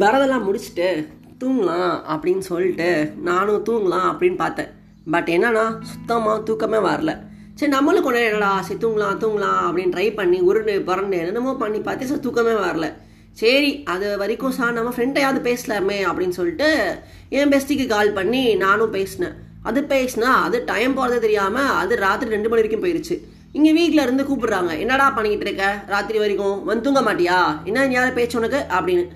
வரதெல்லாம் முடிச்சுட்டு தூங்கலாம் அப்படின்னு சொல்லிட்டு நானும் தூங்கலாம் அப்படின்னு பார்த்தேன். பட் என்னன்னா சுத்தமாக தூக்கமே வரல. சரி நம்மளும் கொஞ்ச என்னடா சரி தூங்கலாம் தூங்கலாம் அப்படின்னு ட்ரை பண்ணி உருண்டு புரண்டு என்னென்னமோ பண்ணி பார்த்து சார் தூக்கமே வரல. சரி அது வரைக்கும் சார் நம்ம ஃப்ரெண்டையாவது பேசலாமே அப்படின்னு சொல்லிட்டு என் பெஸ்டிக்கு கால் பண்ணி நானும் பேசினேன். அது பேசினா அது டைம் போகிறதே தெரியாமல் அது ராத்திரி ரெண்டு மணி வரைக்கும் போயிருச்சு. இங்கே வீட்டில் இருந்து கூப்பிடுறாங்க. என்னடா பண்ணிக்கிட்டு இருக்க? ராத்திரி வரைக்கும் வந்து தூங்க மாட்டியா? என்ன யாரும் பேச்சு உனக்கு? அப்படின்னு.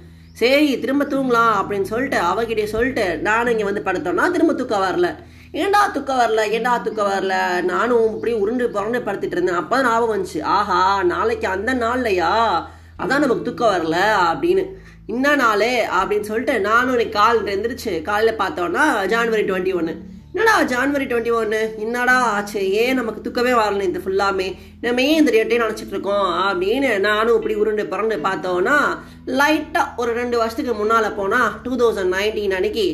சரி திரும்ப தூங்கலாம் அப்படின்னு சொல்லிட்டு அவகிட்டே சொல்லிட்டு நானும் இங்கே வந்து படுத்தோம்னா திரும்ப தூக்கம் வரல. ஏண்டா தூக்கம் வரல? ஏண்டா தூக்கம் வரல? நானும் இப்படி உருண்டு புரண்டு படுத்துட்டு இருந்தேன். அப்போ ஞாபகம் வந்துச்சு. ஆஹா நாளைக்கு அந்த நாள்லையா? அதான் நமக்கு தூக்கம் வரல அப்படின்னு. இன்ன நாளே அப்படின்னு சொல்லிட்டு நானும் இன்னைக்கு கால் எந்திரிச்சு காலையில் பார்த்தோன்னா ஜான்வரி டுவெண்ட்டி ஒன்று என்னடா ஜான்வரி டுவெண்ட்டி ஒன்று என்னடா ஆச்சு? ஏன் நமக்கு துக்கமே வரல இந்த ஃபுல்லாமே நம்ம ஏன் இந்த டேட்டே நினச்சிட்டு இருக்கோம்? அப்படின்னு நானும் இப்படி உருண்டு பிறண்டு பார்த்தோன்னா லைட்டாக ஒரு ரெண்டு வருஷத்துக்கு முன்னால் போனால் டூ தௌசண்ட் நைன்டீன் அன்னைக்கு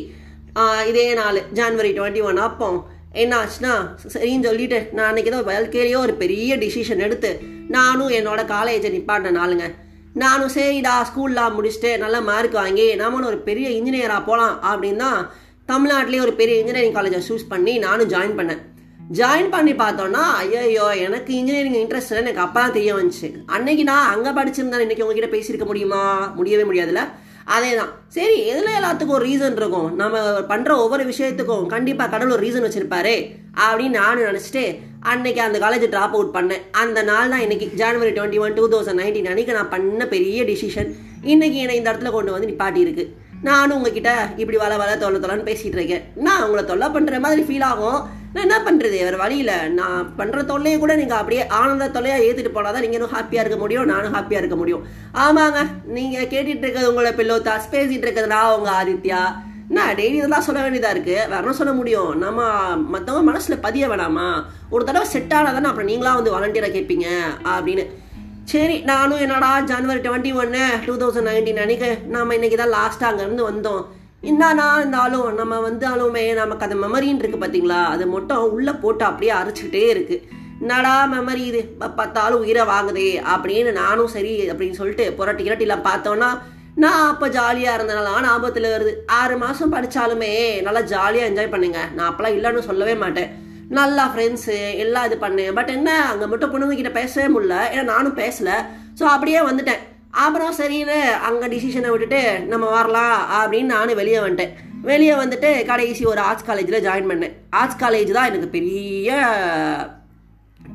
இதே நாள் ஜான்வரி டுவெண்ட்டி ஒன் அப்போ என்ன ஆச்சுன்னா சரின்னு சொல்லிட்டு நான் அன்றைக்கி தான் வாழ்க்கையிலேயே ஒரு பெரிய டிசிஷன் எடுத்து நானும் என்னோட காலேஜை நிப்பாட்டின நாளுங்க. நானும் சரிடா ஸ்கூல்லாம் முடிச்சுட்டு நல்ல மார்க் வாங்கி நம்மளும் ஒரு பெரிய இன்ஜினியராக போகலாம் அப்படின்னு தான் தமிழ்நாட்டிலேயே ஒரு பெரிய இன்ஜினியரிங் காலேஜை சூஸ் பண்ணி நானும் ஜாயின் பண்ணேன். ஜாயின் பண்ணி பார்த்தோன்னா ஐயோ எனக்கு இன்ஜினியரிங் இன்ட்ரெஸ்ட் இல்லை எனக்கு அப்போ தான் தெரிய வந்துச்சு. அன்னைக்கு நான் அங்கே படிச்சிருந்தேன் இன்னைக்கு உங்ககிட்ட பேசியிருக்க முடியுமா? முடியவே முடியாதுல்ல? அதே தான் சரி எதில் எல்லாத்துக்கும் ஒரு ரீசன் இருக்கும்? நம்ம பண்ணுற ஒவ்வொரு விஷயத்துக்கும் கண்டிப்பாக கடவுள் ஒரு ரீசன் வச்சுருப்பாரு அப்படின்னு நானும் நினச்சிட்டு அன்னைக்கு அந்த காலேஜ் ட்ராப் அவுட் பண்ணேன். அந்த நாள் தான் இன்னைக்கு ஜனவரி twenty one two thousand nineteen அன்னைக்கு நான் பண்ண பெரிய டிசிஷன் இன்னைக்கு என்னை இந்த இடத்துல கொண்டு வந்து நிப்பாட்டி இருக்குது நானும் உங்ககிட்ட இப்படி வள வள தொல்லை தொலைன்னு பேசிகிட்டு இருக்கேன். நான் உங்களை தொல்லை பண்ணுற மாதிரி ஃபீல் ஆகும்? நான் என்ன பண்ணுறது வேறு வழியில் நான் பண்ணுற தொல்லையை கூட நீங்கள் அப்படியே ஆனந்த தொல்லையாக ஏற்றிட்டு போனால் தான் நீங்களும் ஹாப்பியாக இருக்க முடியும் நானும் ஹாப்பியாக இருக்க முடியும். ஆமாங்க நீங்கள் கேட்டுட்டு இருக்கிறது உங்களை பில்லோ தாஸ் பேசிகிட்டு இருக்கிறது நான் உங்கள் ஆதித்யா. என்ன டெய்லி இதெல்லாம் சொல்ல வேண்டியதாக இருக்குது வேற என்ன சொல்ல முடியும்? நம்ம மற்றவங்க மனசில் பதிய வேணாமா? ஒரு தடவை செட் ஆனாதானே அப்புறம் நீங்களாம் வந்து வாலண்டியராக கேட்பீங்க அப்படின்னு. சரி நானும் என்னடா ஜனவரி டுவெண்ட்டி ஒன்று டூ தௌசண்ட் நைன்டீன் அன்றைக்கி நம்ம இன்னைக்கு தான் லாஸ்ட்டாக அங்கேருந்து வந்தோம். என்னன்னா இருந்தாலும் நம்ம வந்தாலுமே நமக்கு அந்த மெமரின்னு இருக்குது பார்த்தீங்களா அது மட்டும் உள்ளே போட்டு அப்படியே அரைச்சிக்கிட்டே இருக்குது என்னடா மெமரி இது? பத்தாலும் பார்த்தாலும் உயிரை வாங்குதே அப்படின்னு நானும் சரி அப்படின்னு சொல்லிட்டு புரட்டி கிரட்டிலாம் பார்த்தோன்னா நான் அப்போ ஜாலியாக இருந்தனால ஞாபகத்தில் வருது. ஆறு மாதம் படித்தாலுமே நல்லா ஜாலியாக என்ஜாய் பண்ணுங்க. நான் அப்போலாம் இல்லைன்னு சொல்லவே மாட்டேன். நல்லா ஃப்ரெண்ட்ஸு எல்லாம் இது பண்ணேன். பட் என்ன அங்கே மட்டும் பொண்ணுங்ககிட்ட பேசவே முடியல. ஏன்னா நானும் பேசலை. ஸோ அப்படியே வந்துட்டேன். அப்புறம் சரின்னு அங்கே டிசிஷனை விட்டுட்டு நம்ம வரலாம் அப்படின்னு நானும் வெளியே வந்துட்டேன். வெளியே வந்துட்டு கடைசி ஒரு ஆர்ட்ஸ் காலேஜில் ஜாயின் பண்ணேன். ஆர்ட்ஸ் காலேஜ் தான் எனக்கு பெரிய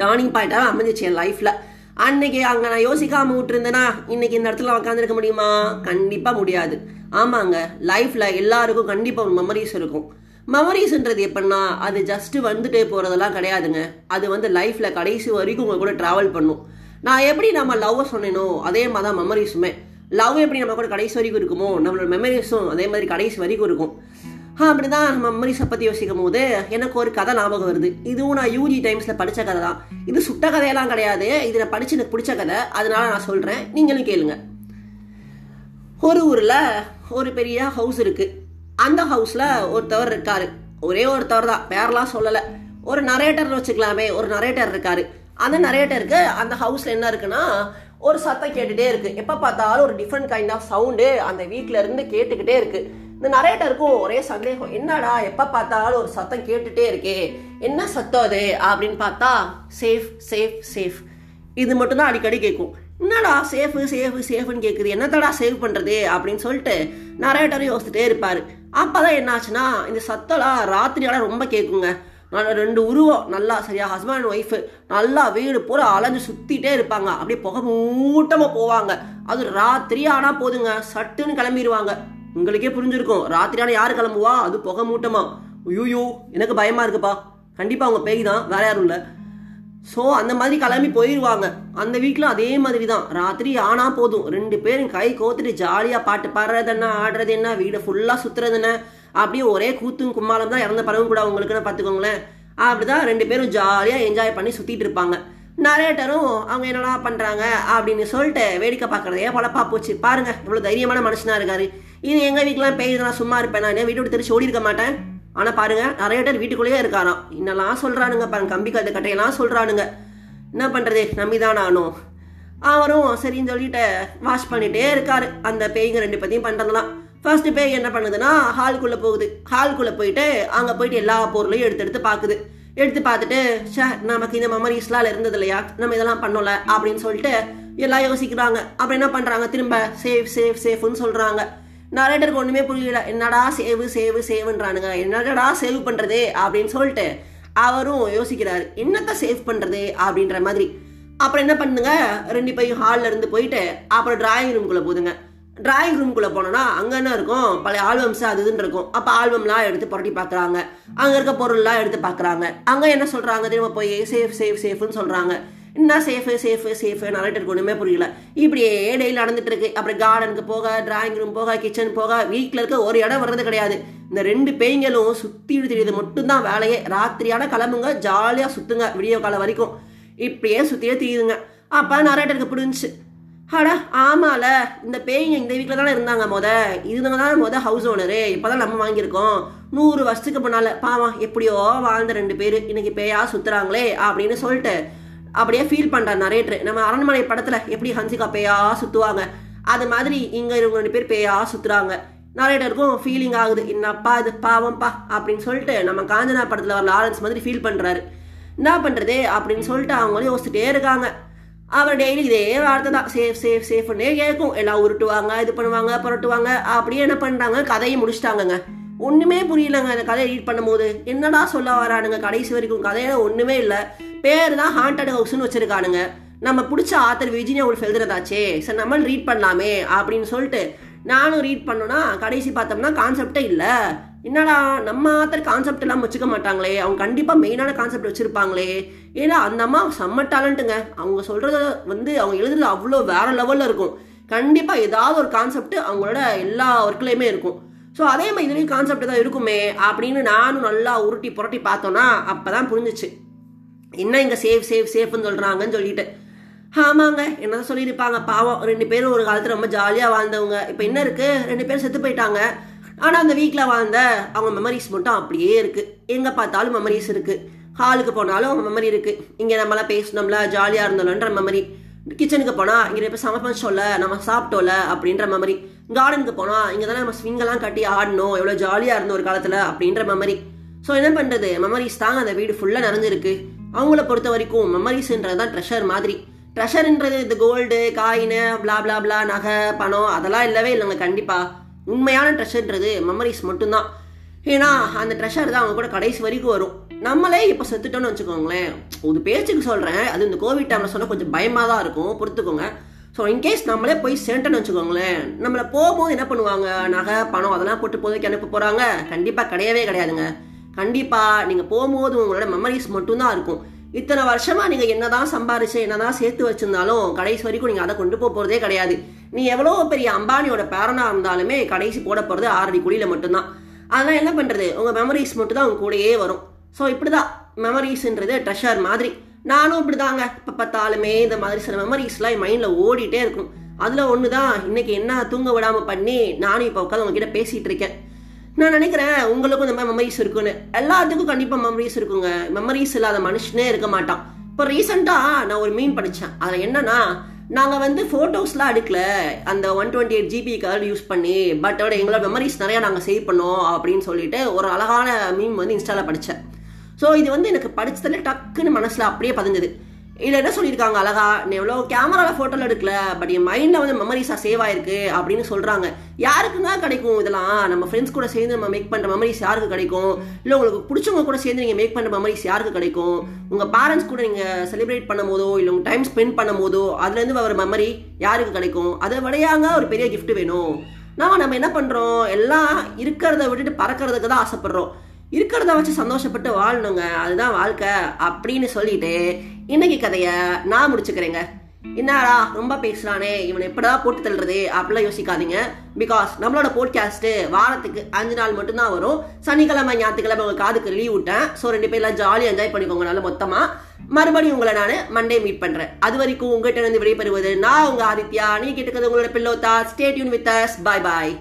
டேர்னிங் பாயிண்ட்டாக அமைஞ்சிச்சு என் லைஃப்பில் அன்னைக்கு அங்கே நான் யோசிக்காமல் விட்டுருந்தேன்னா இன்னைக்கு இந்த இடத்துல உட்காந்துருக்க முடியுமா? கண்டிப்பாக முடியாது. ஆமாங்க லைஃப்பில் எல்லாருக்கும் கண்டிப்பாக ஒரு மெமரிஸ் இருக்கும். மெமரிஸ்ன்றது எப்படின்னா அது ஜஸ்ட் வந்துட்டு போகிறதெல்லாம் கிடையாதுங்க. அது வந்து லைஃப்பில் கடைசி வரைக்கும் உங்கள் கூட ட்ராவல் பண்ணும். நான் எப்படி நம்ம லவ்வை சொன்னேனோ அதே மாதிரி தான் மெமரிஸுமே லவ் எப்படி நம்ம கூட கடைசி வரைக்கும் இருக்குமோ நம்மளோட மெமரிஸும் அதே மாதிரி கடைசி வரைக்கும் இருக்கும். அப்படி தான் நம்ம மெமரிஸை பற்றி யோசிக்கும் போது எனக்கு ஒரு கதை ஞாபகம் வருது. இதுவும் நான் யூஜி டைம்ஸில் படித்த கதை தான். இது சுட்ட கதையெல்லாம் கிடையாது. இது நான் எனக்கு பிடிச்ச கதை. அதனால நான் சொல்கிறேன் நீங்களும் கேளுங்க. ஒரு ஊரில் ஒரு பெரிய ஹவுஸ் இருக்குது அந்த ஹவுஸில் ஒருத்தவர் இருக்காரு. ஒரே ஒருத்தவர் தான் பேரெலாம் சொல்லலை. ஒரு நரேட்டர் வச்சுக்கலாமே ஒரு நரேட்டர் இருக்காரு. அந்த நரேட்டருக்கு அந்த ஹவுஸில் என்ன இருக்குன்னா ஒரு சத்தம் கேட்டுகிட்டே இருக்குது எப்போ பார்த்தாலும் ஒரு டிஃப்ரெண்ட் கைண்ட் ஆஃப் சவுண்டு அந்த வீட்டில் இருந்து கேட்டுக்கிட்டே இருக்குது இந்த நரேட்டருக்கும் ஒரே சந்தேகம் என்னடா எப்போ பார்த்தாலும் ஒரு சத்தம் கேட்டுகிட்டே இருக்கே என்ன சத்தம் அது? அப்படின்னு பார்த்தா சேஃப் சேஃப் சேஃப் இது மட்டும்தான் அடிக்கடி கேட்கும் என்னடா சேஃபு சேஃபு சேஃபுன்னு கேட்குது என்னத்தடா சேவ் பண்ணுறது அப்படின்னு சொல்லிட்டு நரேட்டரும் யோசிச்சுட்டே இருப்பார். அப்போ தான் என்னாச்சுன்னா இந்த சத்தம்லாம் ராத்திரியால் ரொம்ப கேட்குங்க நான் ரெண்டு உருவம் நல்லா சரியா ஹஸ்பண்ட் அண்ட் ஒய்ஃபு நல்லா வீடு பூரா அலைஞ்சு சுற்றிட்டே இருப்பாங்க. அப்படியே புகை மூட்டமாக போவாங்க. அது ராத்திரி ஆனால் போதுங்க. சட்டுன்னு கிளம்பிடுவாங்க உங்களுக்கே புரிஞ்சிருக்கும். ராத்திரியான யார் கிளம்புவா? அது புகை மூட்டமா. ஐயோ எனக்கு பயமாக இருக்குப்பா. கண்டிப்பாக அவங்க பேய் தான். வேற யாரும் இல்லை. ஸோ அந்த மாதிரி கிளம்பி போயிடுவாங்க அந்த வீட்டில் அதே மாதிரி தான் ராத்திரி ஆனா போதும். ரெண்டு பேரும் கை கோத்துட்டு ஜாலியாக பாட்டு பாடுறது என்ன ஆடுறது என்ன வீடை ஃபுல்லாக சுற்றுறது என்ன அப்படியே ஒரே கூத்தும் கும்மாலம் தான் இறந்த பறவை கூட அவங்களுக்குன்னு பார்த்துக்கோங்களேன். அப்படிதான் ரெண்டு பேரும் ஜாலியாக என்ஜாய் பண்ணி சுற்றிட்டு இருப்பாங்க. நரேட்டரும் அவங்க என்னடா பண்ணுறாங்க அப்படின்னு சொல்லிட்டு வேடிக்கை பார்க்குறதே பழப்பா போச்சு. பாருங்க இவ்வளோ தைரியமான மனுஷனா இருக்காரு. இது எங்கள் வீட்டிலாம் பேய்தான் சும்மா இருப்பேன்? நான் வீட்டை விட்டு தெரிச்சு ஓடி இருக்க மாட்டேன்? ஆனால் பாருங்க நிறைய பேர் வீட்டுக்குள்ளேயே இருக்காராம். இன்னெல்லாம் சொல்கிறானுங்க பாருங்க கம்பி கதை கட்டையெல்லாம் சொல்கிறானுங்க என்ன பண்ணுறது நம்பிதான் நானும் அவரும் சரின்னு சொல்லிட்டு வாஷ் பண்ணிகிட்டே இருக்காரு. அந்த பேய்ங்க ரெண்டு பற்றியும் பண்ணுறதுலாம் ஃபர்ஸ்ட் பேய் என்ன பண்ணுதுன்னா ஹாலுக்குள்ளே போகுது. ஹாலுக்குள்ளே போயிட்டு அங்கே போயிட்டு எல்லா பொருளையும் எடுத்து எடுத்து பார்க்குது எடுத்து பார்த்துட்டு ஷே நமக்கு இந்த மெமரிஸ்லாம் இருந்தது இல்லையா? நம்ம இதெல்லாம் பண்ணல அப்படின்னு சொல்லிட்டு எல்லாம் யோசிக்கிறாங்க. அப்புறம் என்ன பண்ணுறாங்க திரும்ப சேஃப் சேஃப் சேஃப்னு சொல்கிறாங்க நரேட்டருக்கு ஒன்றுமே புரியல. என்னடா சேவு சேவு சேவுன்றானுங்க என்னடா சேவ் பண்ணுறது அப்படின்னு சொல்லிட்டு அவரும் யோசிக்கிறாரு. என்னத்த சேவ் பண்ணுறது அப்படின்ற மாதிரி. அப்புறம் என்ன பண்ணுங்க? ரெண்டு பையும் ஹாலில் இருந்து போயிட்டு அப்புறம் டிராயிங் ரூம்குள்ளே போதுங்க. டிராயிங் ரூம்குள்ளே போனோன்னா அங்கே என்ன இருக்கும்? பழைய ஆல்பம்ஸ் அது இதுன்னு இருக்கும். அப்போ ஆல்பம்லாம் எடுத்து புரட்டி பார்க்குறாங்க அங்கே இருக்க பொருள்லாம் எடுத்து பார்க்குறாங்க அங்கே என்ன சொல்கிறாங்க திரும்ப போய் சேஃப் சேஃப் சேஃப்னு சொல்கிறாங்க என்ன சேஃபு சேஃபு சேஃபு நரேட்டருக்கு ஒன்றுமே புரியல. இப்படியே டெய்லி நடந்துட்டு இருக்கு அப்புறம் கார்டனுக்கு போக டிராயிங் ரூம் போக கிச்சன் போக வீட்டில் இருக்க ஒரு இடம் வர்றது கிடையாது. இந்த ரெண்டு பேய்களும் சுற்றி தெரியுது மட்டும்தான் வேலையே. ராத்திரியான கிளம்புங்க ஜாலியாக சுற்றுங்க விடியோ காலம் வரைக்கும். இப்படியே சுற்றியே தெரியுதுங்க. அப்போ நரேட்டருக்கு புரிஞ்சுச்சு. அடா ஆமால. இந்த பேய்ங்க இந்த வீட்டில் தானே இருந்தாங்க முத. இதுங்க தான் முத ஹவுஸ் ஓனரு இப்போ தான் நம்ம வாங்கியிருக்கோம். நூறு வருஷத்துக்கு முன்னால். பாவம் எப்படியோ வாழ்ந்த ரெண்டு பேர். இன்னைக்கு பேயா சுற்றுறாங்களே அப்படின்னு சொல்லிட்டு அப்படியே ஃபீல் பண்ணுறார் நரேட்டர் நம்ம அரண்மனை படத்தில் எப்படி ஹன்சிகா பேயா சுற்றுவாங்க அது மாதிரி இங்கே இவங்க ரெண்டு பேர் பேயா சுற்றுறாங்க நரேட்டருக்கும் ஃபீலிங் ஆகுது. என்னப்பா இது பாவம்ப்பா அப்படின்னு சொல்லிட்டு நம்ம காஞ்சனா படத்தில் வர லாரன்ஸ் மாதிரி ஃபீல் பண்ணுறாரு என்ன பண்ணுறது அப்படின்னு சொல்லிட்டு அவங்களும் யோசிச்சுட்டே இருக்காங்க. அவர் டெய்லி இதே வார்த்தை தான். சேஃப் சேஃப் சேஃப்னே கேட்கும் எல்லாம் உருட்டுவாங்க இது பண்ணுவாங்க புரட்டுவாங்க. அப்படியே என்ன பண்ணுறாங்க கதையை முடிச்சிட்டாங்கங்க. ஒன்றுமே புரியலங்க அந்த கதையை ரீட் பண்ணும்போது. என்னடா சொல்ல வரானுங்க? கடைசி வரைக்கும் கதையில ஒன்றுமே இல்லை. பேர் தான் ஹாண்டட் ஹவுஸ்னு வச்சுருக்கானுங்க. நம்ம பிடிச்ச ஆத்தர் விஜினியா உங்களுக்கு எழுதுறதாச்சே. சரி நம்ம ரீட் பண்ணலாமே அப்படின்னு சொல்லிட்டு நானும் ரீட் பண்ணோன்னா கடைசி பார்த்தோம்னா கான்செப்டே இல்லை. என்னடா நம்ம ஆத்தர் கான்செப்ட் எல்லாம் வச்சுக்க மாட்டாங்களே. அவங்க கண்டிப்பாக மெயினான கான்செப்ட் வச்சுருப்பாங்களே. ஏன்னா அந்த அம்மா செம்ம டேலண்ட்டுங்க அவங்க சொல்கிறத வந்து அவங்க எழுதுறது அவ்வளோ வேற லெவலில் இருக்கும். கண்டிப்பாக ஏதாவது ஒரு கான்செப்ட் அவங்களோட எல்லா ஒர்க்லேயுமே இருக்கும். ஸோ அதே மாதிரி இதுலேயும் கான்செப்ட் தான் இருக்குமே அப்படின்னு நானும் நல்லா உருட்டி புரட்டி பார்த்தோன்னா அப்போ தான் புரிஞ்சிச்சு. என்ன இங்கே சேஃப் சேஃப் சேஃப்னு சொல்கிறாங்கன்னு சொல்லிட்டு. ஆமாங்க என்னதான் சொல்லியிருப்பாங்க பாவம் ரெண்டு பேரும் ஒரு காலத்தில் ரொம்ப ஜாலியாக வாழ்ந்தவங்க. இப்போ என்ன இருக்குது ரெண்டு பேரும் செத்து போயிட்டாங்க. ஆனால் அந்த வீட்டில் வாழ்ந்த அவங்க மெமரிஸ் மட்டும் அப்படியே இருக்குது எங்கே பார்த்தாலும் மெமரிஸ் இருக்குது ஹாலுக்கு போனாலும் அவங்க மெமரி இருக்குது இங்கே நம்மளாம் பேசணும்ல ஜாலியாக இருந்தோம்லன்ற மெமரி கிச்சனுக்கு போனால் இங்கே இப்போ சமைச்சோம்ல நம்ம சாப்பிட்டோம்ல அப்படின்ற மெமரி கார்டனுக்கு போனால் இங்கே தானே நம்ம ஸ்விங்கெல்லாம் கட்டி ஆடணும் எவ்வளோ ஜாலியாக இருந்தோம் ஒரு காலத்தில் அப்படின்ற மெமரி ஸோ என்ன பண்ணுறது மெமரிஸ் தாங்க அந்த வீடு ஃபுல்லாக நிறைஞ்சிருக்கு. அவங்கள பொறுத்த வரைக்கும் மெமரிஸ்ன்றது தான் ட்ரெஷர் மாதிரி. ட்ரெஷர்ன்றது இந்த கோல்டு காயின் பிளா பிளா பிளா நகை பணம் அதெல்லாம் இல்லவே இல்லைங்க கண்டிப்பாக உண்மையான ட்ரெஷர்ன்றது மெமரிஸ் மட்டும்தான். ஏன்னா அந்த ட்ரெஷர் தான் அவங்க கூட கடைசி வரைக்கும் வரும். நம்மளே இப்போ செத்துட்டோம்னு வச்சுக்கோங்களேன். ஒரு பேச்சுக்கு சொல்கிறேன் அது இந்த கோவிட் டைமில் சொன்னால் கொஞ்சம் பயமாக தான் இருக்கும் பொறுத்துக்கோங்க. ஸோ இன்கேஸ் நம்மளே போய் சேர்ட்டோன்னு வச்சுக்கோங்களேன் நம்மளை போகும்போது என்ன பண்ணுவாங்க? நகை பணம் அதெல்லாம் போட்டு போதைக்கு அனுப்ப போகிறாங்க கண்டிப்பாக கிடையவே கிடையாதுங்க. கண்டிப்பாக நீங்கள் போகும்போது உங்களோட மெமரிஸ் மட்டும்தான் இருக்கும். இத்தனை வருஷமாக நீங்கள் என்ன என்னதான் சம்பாரிச்சு என்னதான் சேர்த்து வச்சிருந்தாலும் கடைசி வரைக்கும் நீங்கள் அதை கொண்டு போக போகிறதே கிடையாது. நீ எவ்வளோ பெரிய அம்பானியோட பேரனாக இருந்தாலுமே கடைசி போட போகிறது ஆறடி குழியில் மட்டும்தான். அதெல்லாம் என்ன பண்ணுறது உங்கள் மெமரிஸ் மட்டும் தான் உங்க கூடயே வரும். ஸோ இப்படி தான் மெமரிஸ்ன்றது ட்ரெஷர் மாதிரி. நானும் இப்படி தாங்க இப்போ பார்த்தாலுமே இந்த மாதிரி சில மெமரிஸ்லாம் என் மைண்டில் ஓடிட்டே இருக்கும். அதில் ஒன்று தான் இன்னைக்கு என்ன தூங்க விடாமல் பண்ணி நானும் இப்போ உட்காந்து உங்ககிட்ட பேசிகிட்டு இருக்கேன். நான் நினைக்கிறேன் உங்களுக்கும் இந்த மாதிரி மெமரிஸ் இருக்குன்னு எல்லாத்துக்கும் கண்டிப்பாக மெமரிஸ் இருக்குங்க. மெமரிஸ் இல்லாத மனுஷனே இருக்க மாட்டான். இப்போ ரீசெண்டாக நான் ஒரு மீன் படித்தேன் அதில் என்னன்னா நாங்கள் வந்து ஃபோட்டோஸ்லாம் எடுக்கல. அந்த one twenty eight GB card use பண்ணி பட் எங்களோட மெமரிஸ் நிறையா நாங்கள் சேவ் பண்ணோம் அப்படின்னு சொல்லிட்டு ஒரு அழகான மீம் வந்து இன்ஸ்டாவில் படித்தேன் ஸோ இது வந்து எனக்கு படிச்சதுல டக்குன்னு மனசில் அப்படியே பதிஞ்சது. இதில் என்ன சொல்லியிருக்காங்க அழகா? நீ எவ்வளோ கேமராவில் ஃபோட்டோவில் எடுக்கல பட் என் மைண்டில் வந்து மெமரிஸாக சேவ் ஆயிருக்கு அப்படின்னு சொல்கிறாங்க யாருக்குங்க கிடைக்கும் இதெல்லாம். நம்ம ஃப்ரெண்ட்ஸ் கூட சேர்ந்து நம்ம மேக் பண்ணுற மெமரிஸ் யாருக்கு கிடைக்கும்? இல்லை உங்களுக்கு பிடிச்சவங்க கூட சேர்ந்து நீங்கள் மேக் பண்ணுற மெமரிஸ் யாருக்கு கிடைக்கும்? உங்கள் பேரண்ட்ஸ் கூட நீங்கள் செலிப்ரேட் பண்ணும் போதோ இல்லை உங்கள் டைம் ஸ்பெண்ட் பண்ணும் போதோ அதுலேருந்து வர மெமரி யாருக்கு கிடைக்கும்? அதை விடையாங்க ஒரு பெரிய கிஃப்ட் வேணும். நாம் நம்ம என்ன பண்ணுறோம் எல்லாம் இருக்கிறத விட்டுட்டு பறக்கிறதுக்கு தான் ஆசைப்பட்றோம். இருக்கிறத வச்சு சந்தோஷப்பட்டு வாழணுங்க. அதுதான் வாழ்க்கை அப்படின்னு சொல்லிட்டு இன்னைக்கு கதையை நான் முடிச்சுக்கிறேங்க. என்னடா ரொம்ப பேசுறானே இவனை எப்படிதான் போட்டு தள்ளுறது அப்படிலாம் யோசிக்காதீங்க. பிகாஸ் நம்மளோட போட்காஸ்ட்டு வாரத்துக்கு அஞ்சு நாள் மட்டும்தான் வரும். சனிக்கிழமை ஞாயிற்றுக்கிழமை உங்க காதுக்கு லீவ் விட்டேன். ஸோ ரெண்டு பேர்லாம் ஜாலியாக என்ஜாய் பண்ணிக்கோங்க நல்ல மொத்தமா. மறுபடியும் உங்களை நான் மண்டே மீட் பண்றேன். அது வரைக்கும் உங்ககிட்ட இருந்து விடைபெறுவது நான் உங்க ஆதித்யா. நீ கேட்டுக்கிறது உங்களோட பில்லோத்தா stay tuned with us bye bye